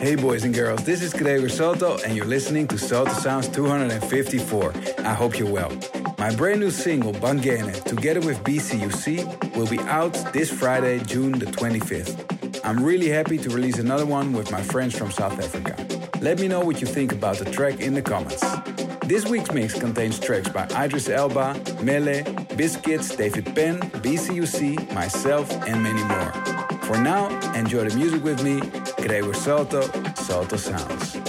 Hey boys and girls, this is Gregor Salto and you're listening to Salto Sounds 254. I hope you're well. My brand new single, Bangene, together with BCUC, will be out this Friday, June the 25th. I'm really happy to release another one with my friends from South Africa. Let me know what you think about the track in the comments. This week's mix contains tracks by Idris Elba, Mele, Biscits, David Penn, BCUC, myself, and many more. For now, enjoy the music with me, Gregor Salto, Salto Sounds.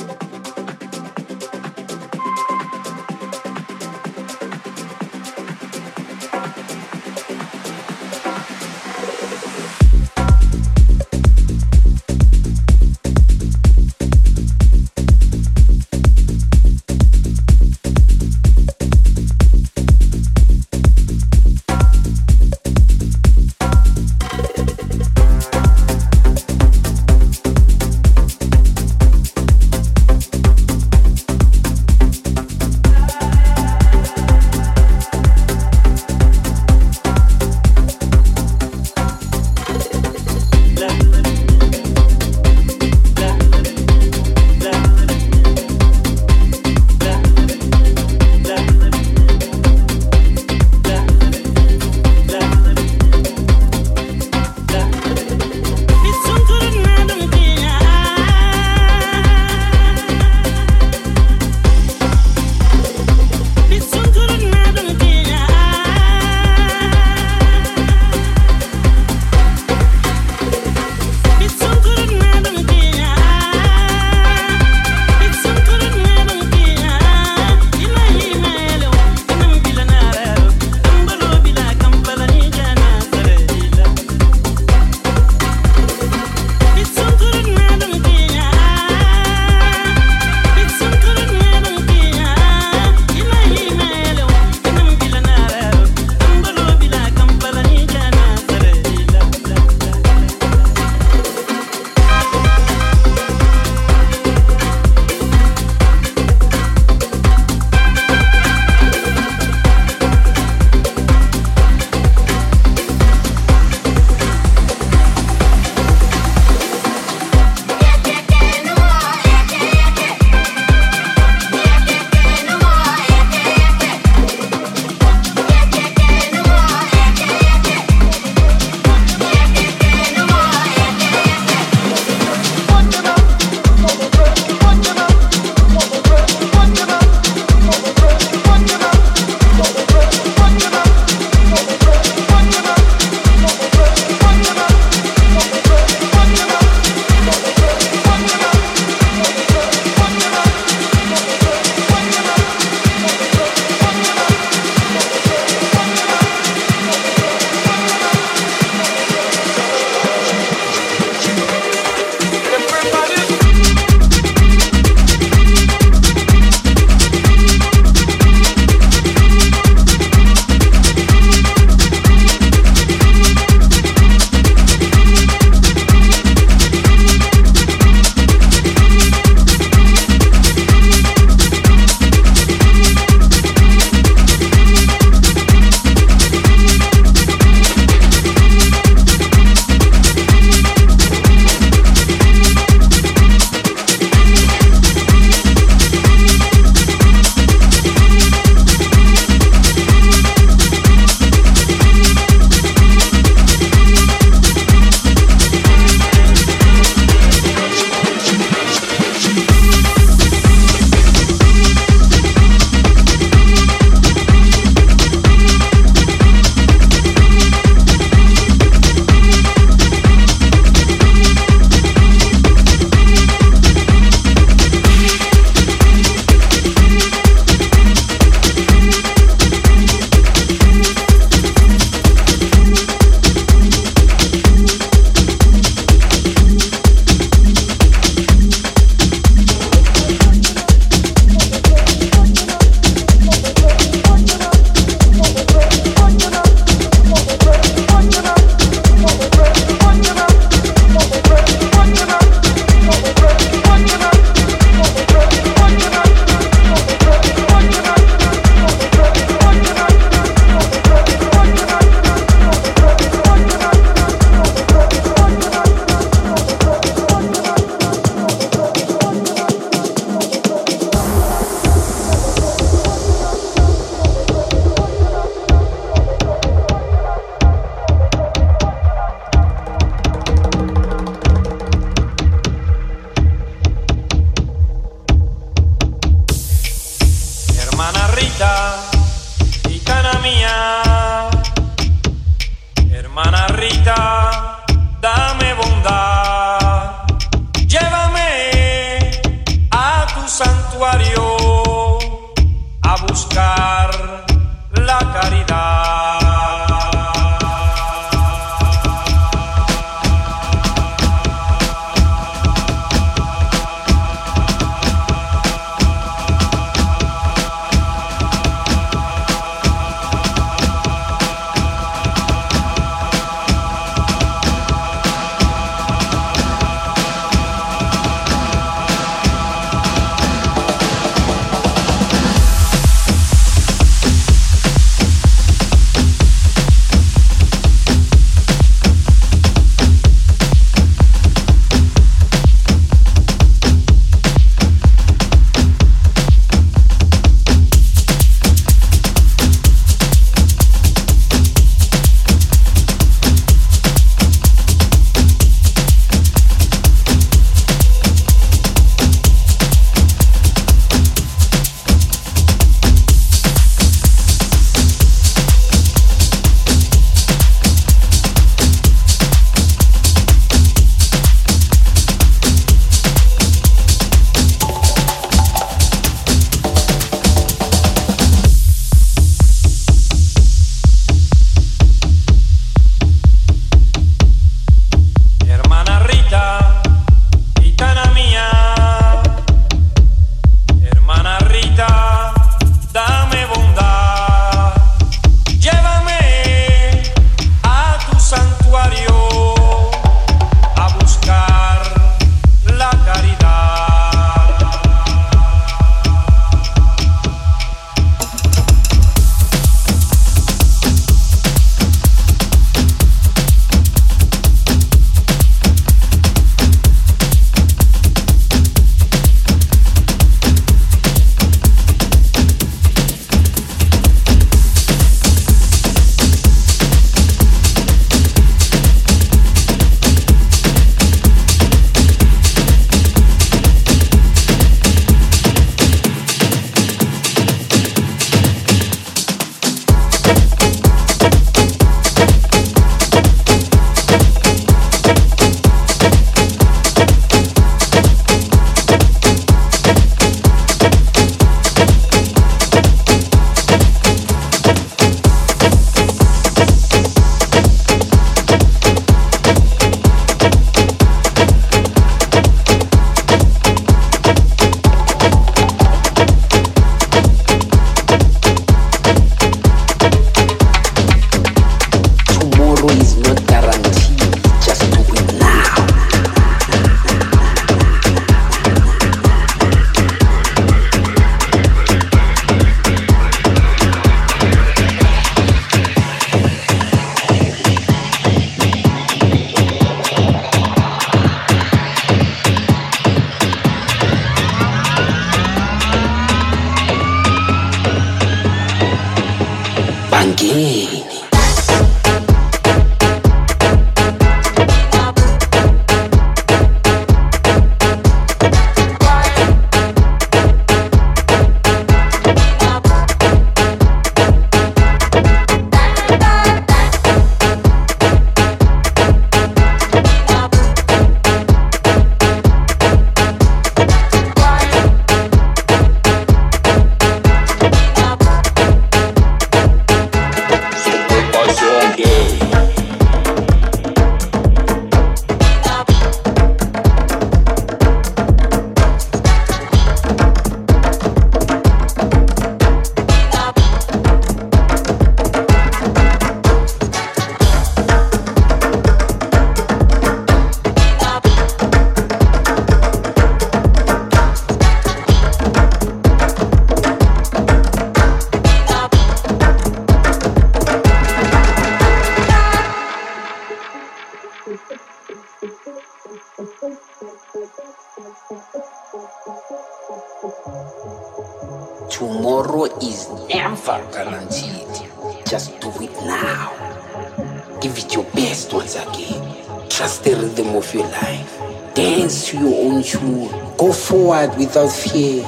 God without fear.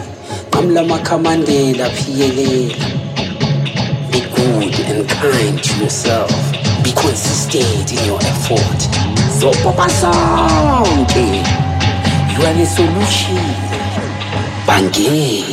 Amlama Kamandela PLL. Be good and kind to yourself. Be consistent in your effort. So Papa Sound. You are the solution. Bangi.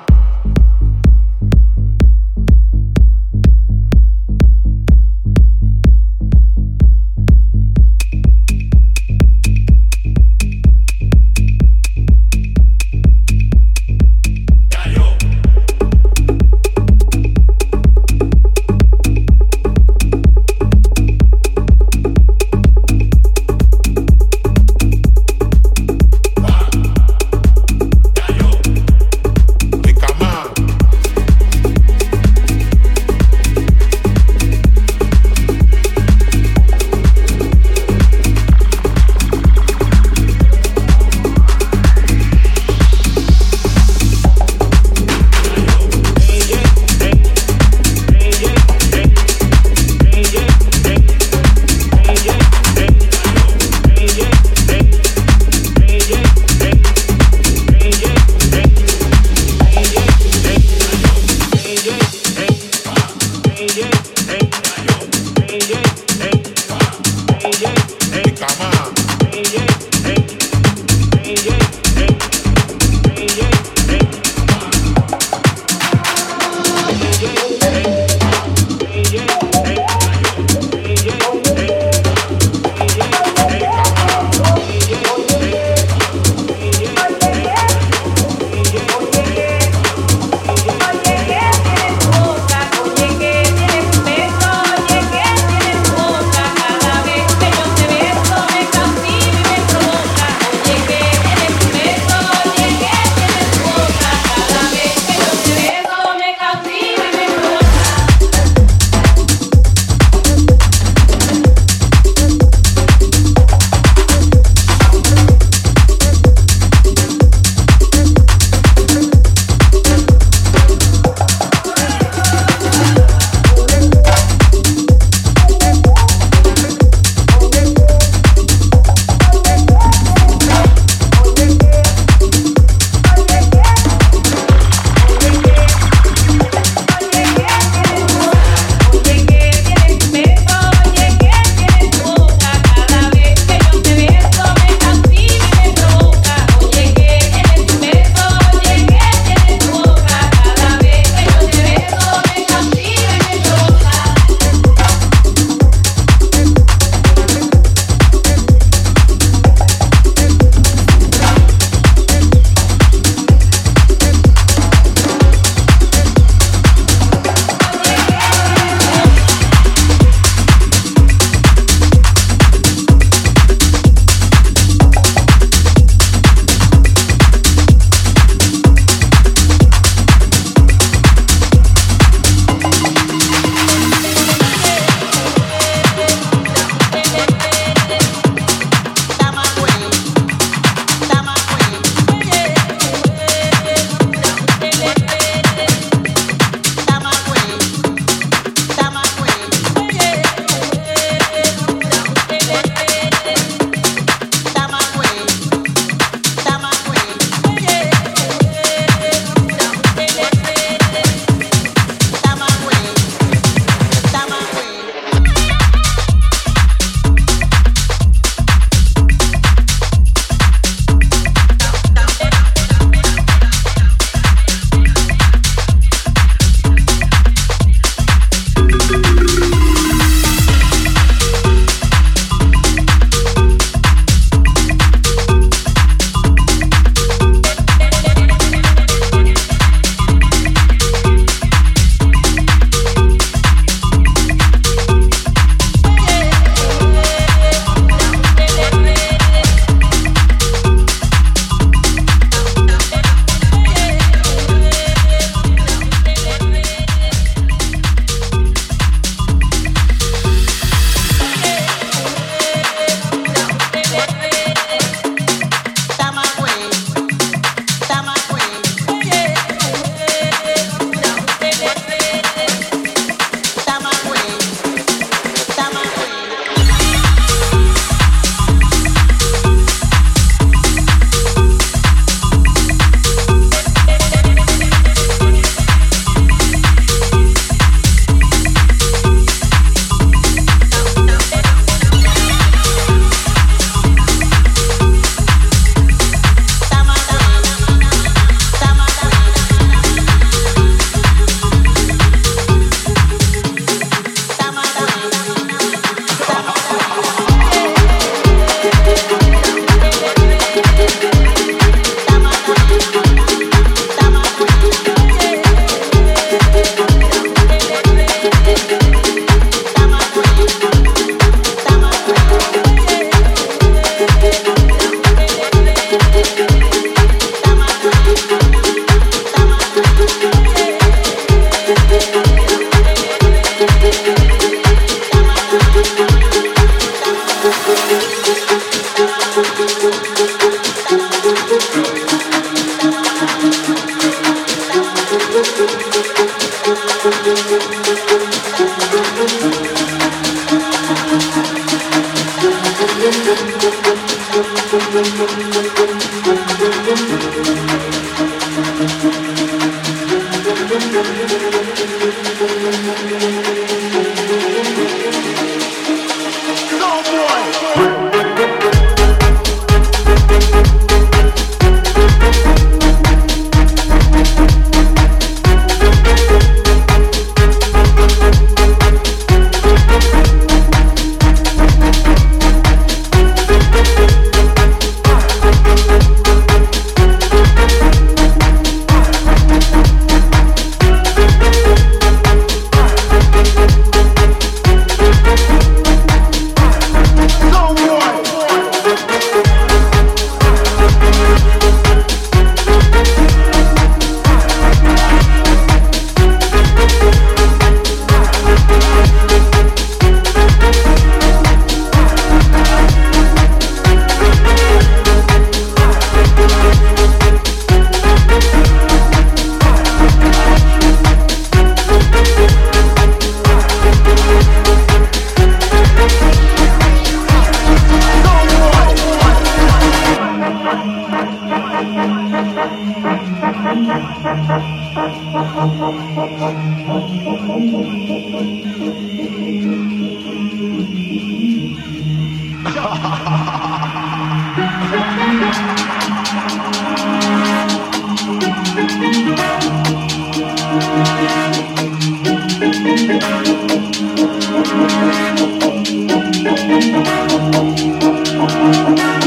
Thank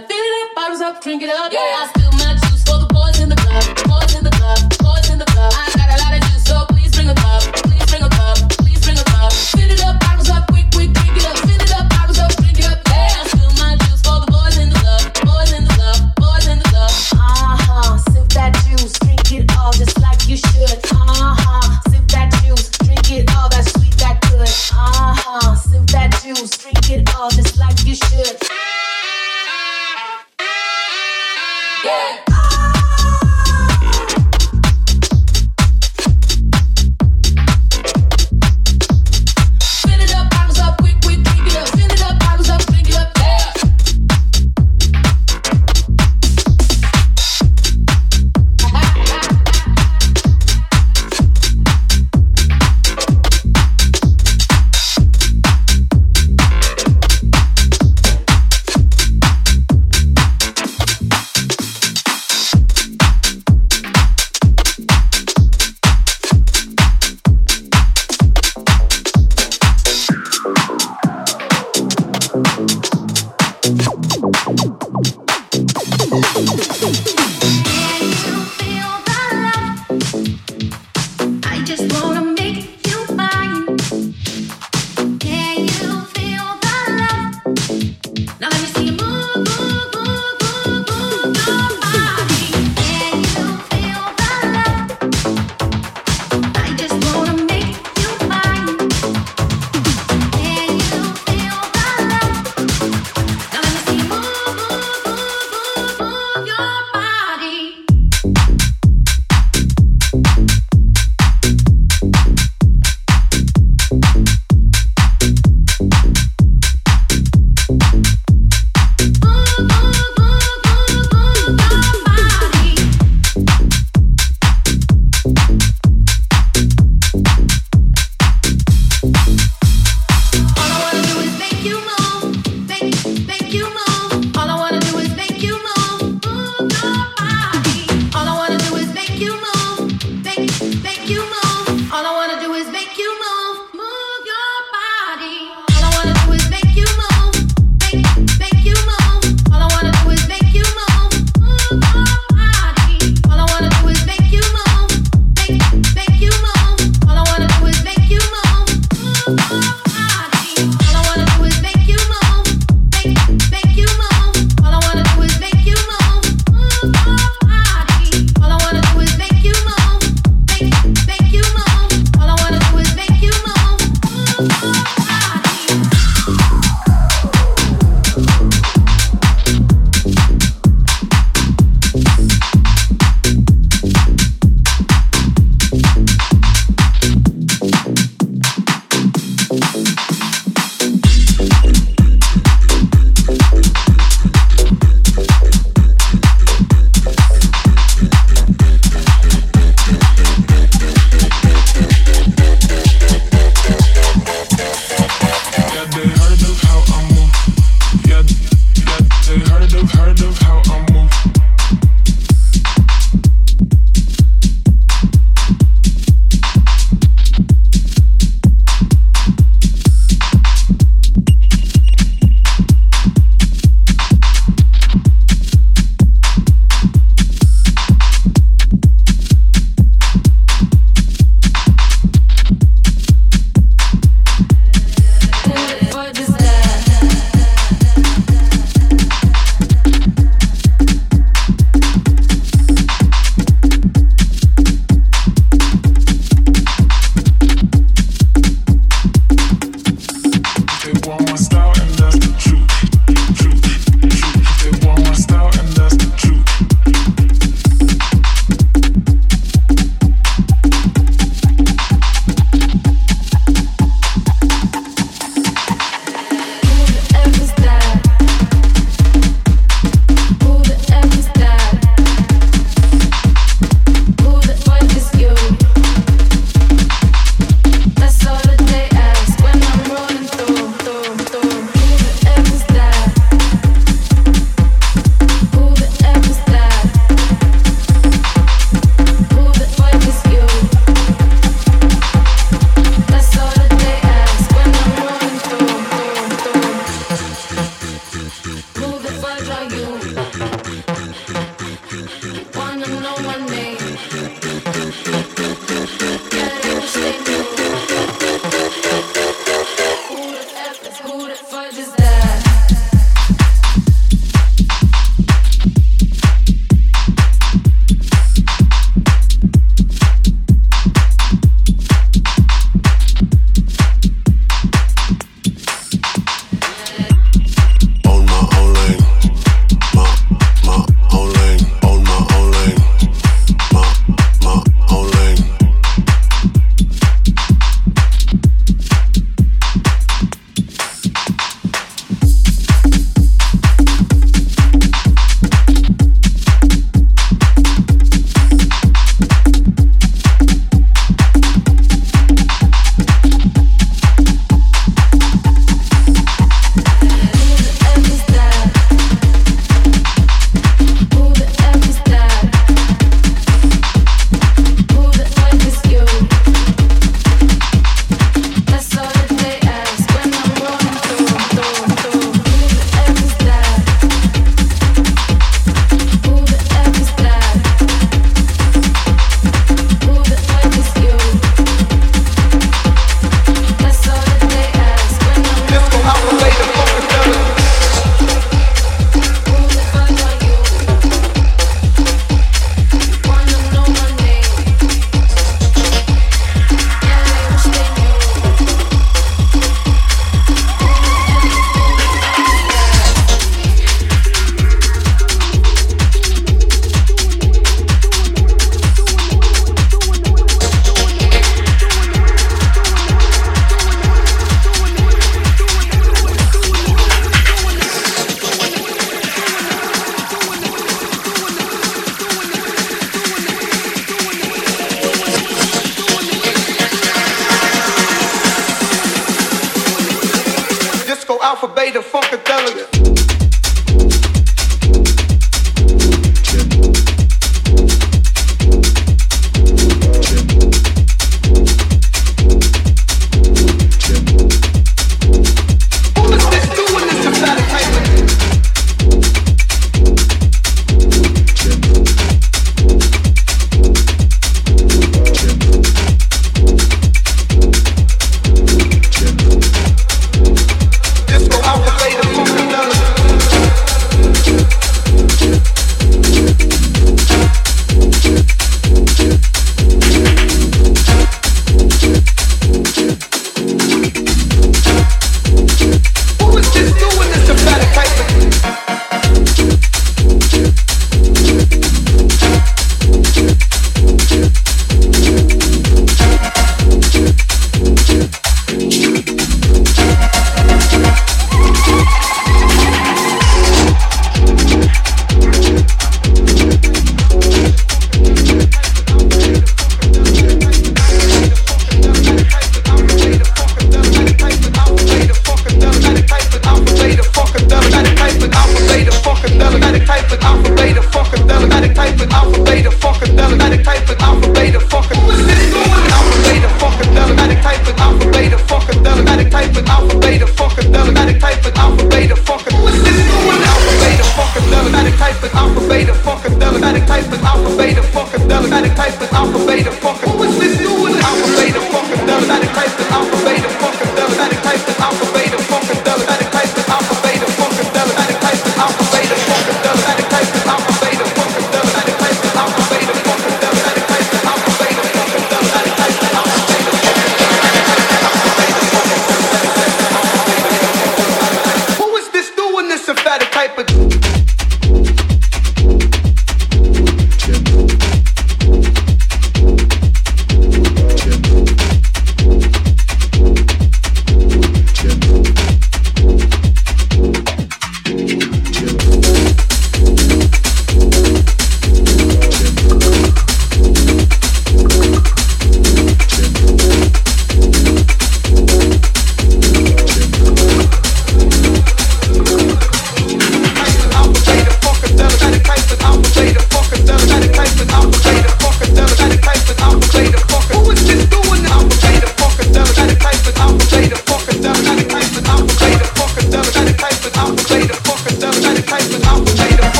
fill it up, bottles up, drink it up, yeah.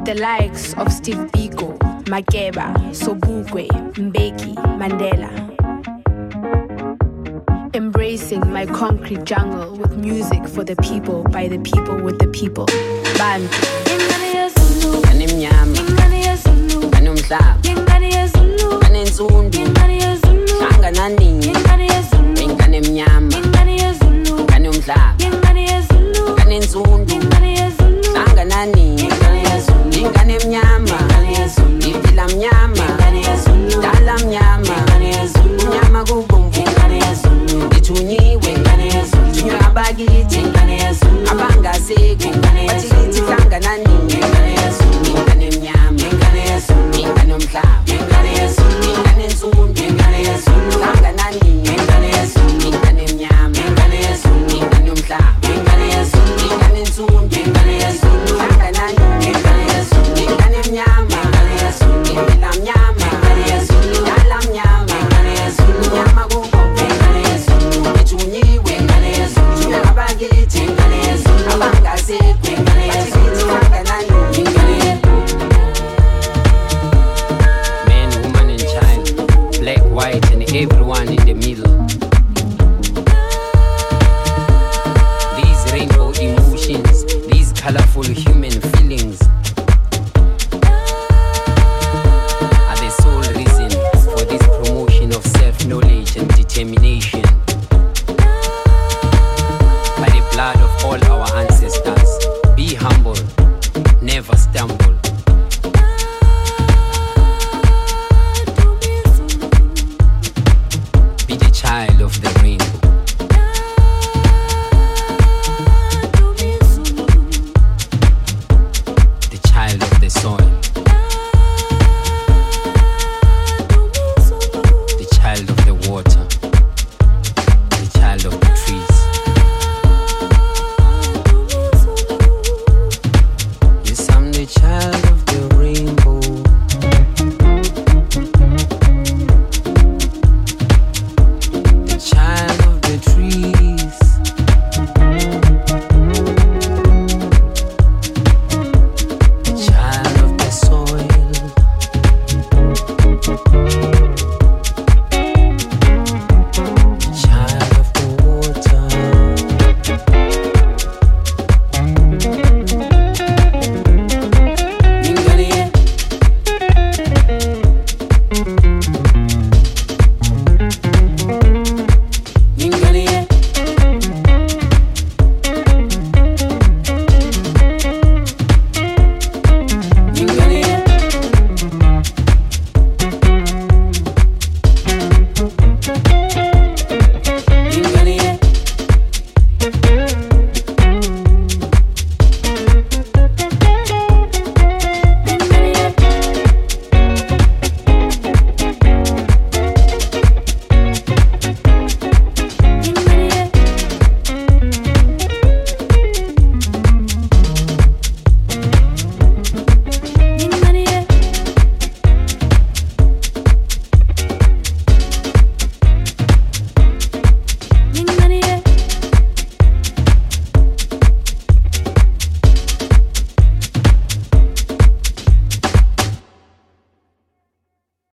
with the likes of Steve Biko, Makeba, Sobukwe, Mbeki, Mandela embracing my concrete jungle with music for the people, by the people, with the people. Band. Ingane yezulu. Ingane yezulu. Ingane yezulu. Ingane yezulu. Ingane yezulu, ingane. Ingane yezulu. Ingane yezulu. em nha.